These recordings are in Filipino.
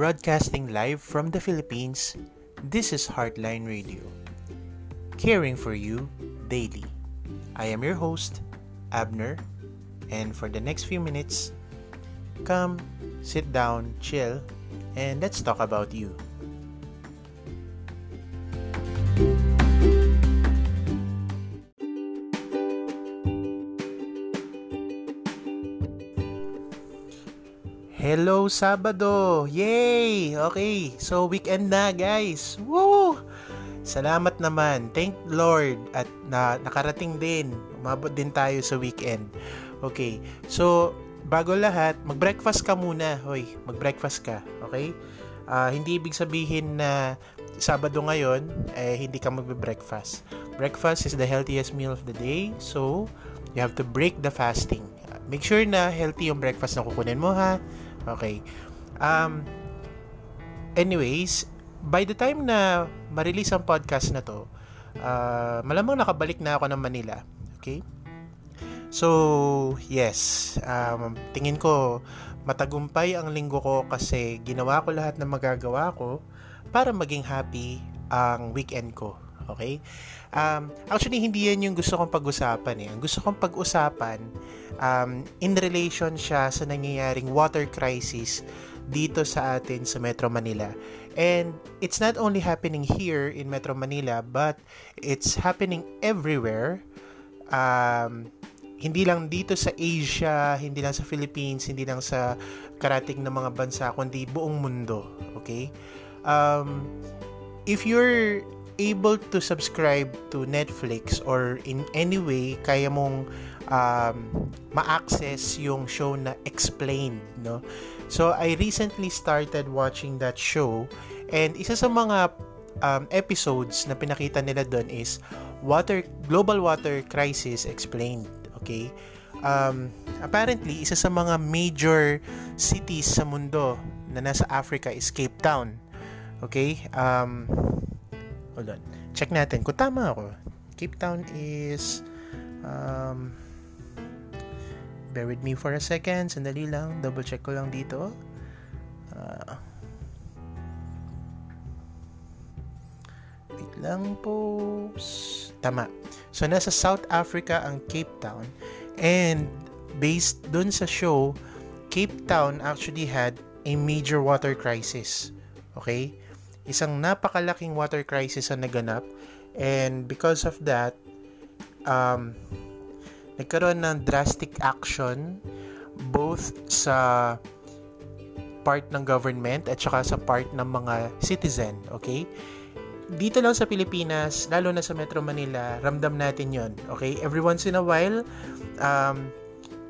broadcasting live from the Philippines, this is Heartline Radio. Caring for you daily. I am your host, Abner, and for the next few minutes, come, sit down, chill, and let's talk about you. Hello Sabado! Yay! Okay, so weekend na guys. Woo! Salamat naman. Thank Lord at na nakarating din. Umabot din tayo sa weekend. Okay. So, bago lahat, mag-breakfast ka muna. Hoy, mag-breakfast ka. Okay? Uh, hindi ibig sabihin na Sabado ngayon, eh, hindi ka magbe-breakfast. Breakfast is the healthiest meal of the day. So, you have to break the fasting. Make sure na healthy yung breakfast na kukunin mo ha Okay. Um, anyways, by the time na ma-release ang podcast na to, uh, malamang nakabalik na ako ng Manila. Okay? So, yes. Um, tingin ko, matagumpay ang linggo ko kasi ginawa ko lahat ng magagawa ko para maging happy ang weekend ko. Okay? Um, actually, hindi yan yung gusto kong pag-usapan eh. Ang gusto kong pag-usapan, um, in relation siya sa nangyayaring water crisis dito sa atin sa Metro Manila. And it's not only happening here in Metro Manila, but it's happening everywhere. Um, hindi lang dito sa Asia, hindi lang sa Philippines, hindi lang sa karating ng mga bansa, kundi buong mundo. Okay? Um, if you're able to subscribe to Netflix or in any way kaya mong um, ma-access yung show na Explained, no? So, I recently started watching that show and isa sa mga um, episodes na pinakita nila doon is water global water crisis explained, okay? Um, apparently, isa sa mga major cities sa mundo na nasa Africa is Cape Town. Okay? Um, Hold on. Check natin kung tama ako. Cape Town is um, bear with me for a second. Sandali lang. Double check ko lang dito. Uh, wait lang po. Tama. So, nasa South Africa ang Cape Town. And based dun sa show, Cape Town actually had a major water crisis. Okay? Isang napakalaking water crisis ang naganap. And because of that um, nagkaroon ng drastic action both sa part ng government at saka sa part ng mga citizen okay? Dito lang sa Pilipinas lalo na sa Metro Manila ramdam natin yon okay? Every once in a while um,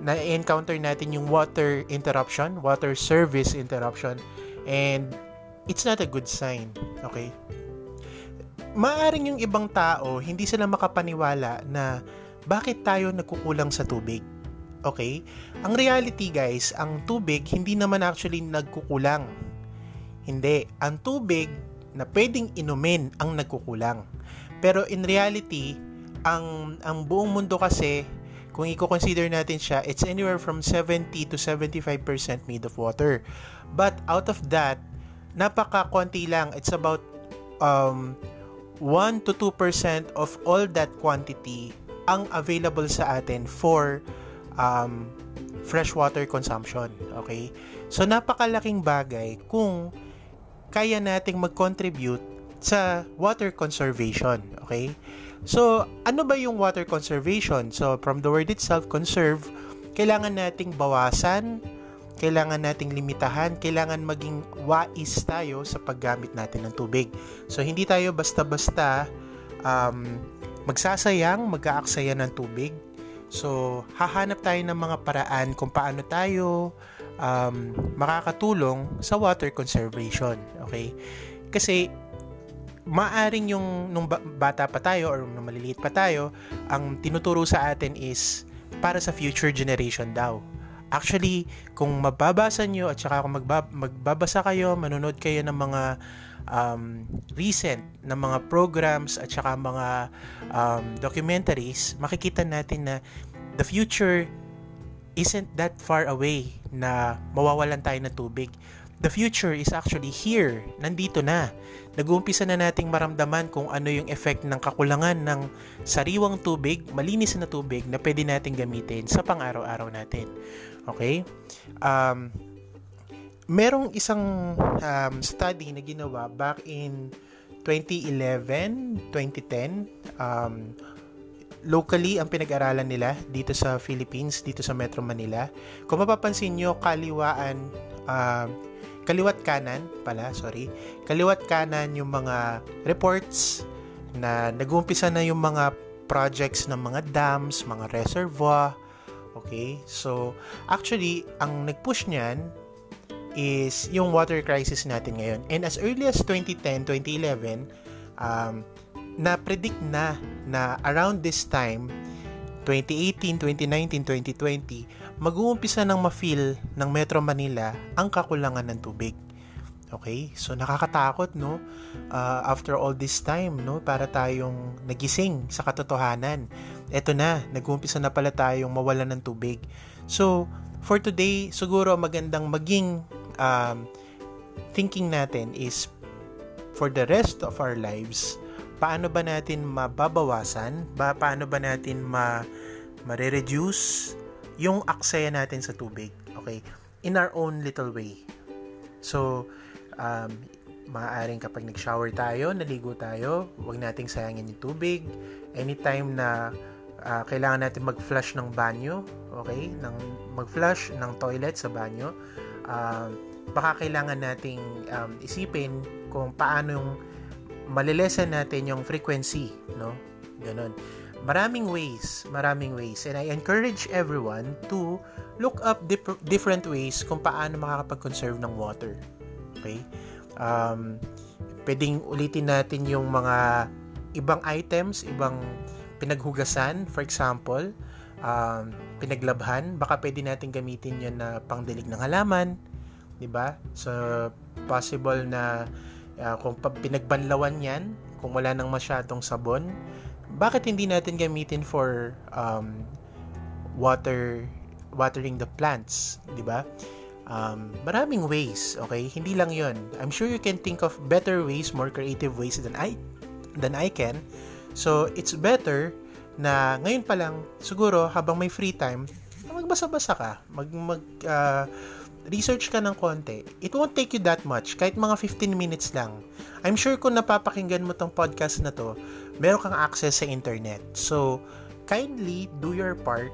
na-encounter natin yung water interruption water service interruption. And it's not a good sign. Okay? Maaring yung ibang tao, hindi sila makapaniwala na bakit tayo nagkukulang sa tubig. Okay? Ang reality guys, ang tubig hindi naman actually nagkukulang. Hindi. Ang tubig na pwedeng inumin ang nagkukulang. Pero in reality, ang ang buong mundo kasi kung i-consider natin siya, it's anywhere from 70 to 75% made of water. But out of that, napaka-konti lang. It's about um, 1 to 2% of all that quantity ang available sa atin for um, freshwater consumption. Okay? So, napakalaking bagay kung kaya nating mag-contribute sa water conservation. Okay? So, ano ba yung water conservation? So, from the word itself, conserve, kailangan nating bawasan kailangan nating limitahan, kailangan maging wais tayo sa paggamit natin ng tubig. So, hindi tayo basta-basta um, magsasayang, mag-aaksaya ng tubig. So, hahanap tayo ng mga paraan kung paano tayo um, makakatulong sa water conservation. Okay? Kasi, maaring yung nung bata pa tayo or nung maliliit pa tayo, ang tinuturo sa atin is para sa future generation daw. Actually, kung mababasa nyo at saka kung magbab- magbabasa kayo, manonood kayo ng mga um, recent na mga programs at saka mga um, documentaries, makikita natin na the future isn't that far away na mawawalan tayo ng tubig. the future is actually here. Nandito na. Nag-uumpisa na nating maramdaman kung ano yung effect ng kakulangan ng sariwang tubig, malinis na tubig na pwede nating gamitin sa pang-araw-araw natin. Okay? Um, merong isang um, study na ginawa back in 2011, 2010, um, locally ang pinag-aralan nila dito sa Philippines, dito sa Metro Manila. Kung mapapansin nyo, kaliwaan, uh, kaliwat kanan pala, sorry, kaliwat kanan yung mga reports na nag-uumpisa na yung mga projects ng mga dams, mga reservoir, okay? So, actually, ang nag-push niyan is yung water crisis natin ngayon. And as early as 2010, 2011, um, na-predict na na around this time, 2018, 2019, 2020, mag-uumpisa nang ma-feel ng Metro Manila ang kakulangan ng tubig. Okay? So nakakatakot no uh, after all this time no para tayong nagising sa katotohanan. Ito na, nag-uumpisa na pala tayong mawalan ng tubig. So for today, siguro magandang maging um, thinking natin is for the rest of our lives paano ba natin mababawasan, ba, paano ba natin ma, ma-reduce yung aksaya natin sa tubig. Okay? In our own little way. So, um, maaaring kapag nag-shower tayo, naligo tayo, huwag nating sayangin yung tubig. Anytime na uh, kailangan natin mag-flush ng banyo, okay? Ng mag-flush ng toilet sa banyo, uh, baka kailangan nating um, isipin kung paano yung malilesen natin yung frequency, no? Ganon. Maraming ways, maraming ways. And I encourage everyone to look up dip- different ways kung paano makakapag-conserve ng water. Okay? Um, pwedeng ulitin natin yung mga ibang items, ibang pinaghugasan, for example, um, pinaglabhan, baka pwede natin gamitin yun na pangdilig ng halaman, 'di ba? So possible na Uh, kung pinagbanlawan yan, kung wala nang masyadong sabon, bakit hindi natin gamitin for um, water watering the plants, 'di ba? Um, maraming ways, okay? Hindi lang 'yon. I'm sure you can think of better ways, more creative ways than I than I can. So, it's better na ngayon pa lang siguro habang may free time, magbasa-basa ka, mag mag uh, research ka ng konti, it won't take you that much, kahit mga 15 minutes lang. I'm sure kung napapakinggan mo tong podcast na to, meron kang access sa internet. So, kindly do your part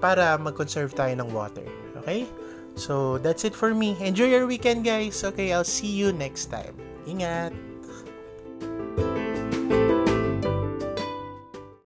para mag-conserve tayo ng water. Okay? So, that's it for me. Enjoy your weekend, guys. Okay, I'll see you next time. Ingat!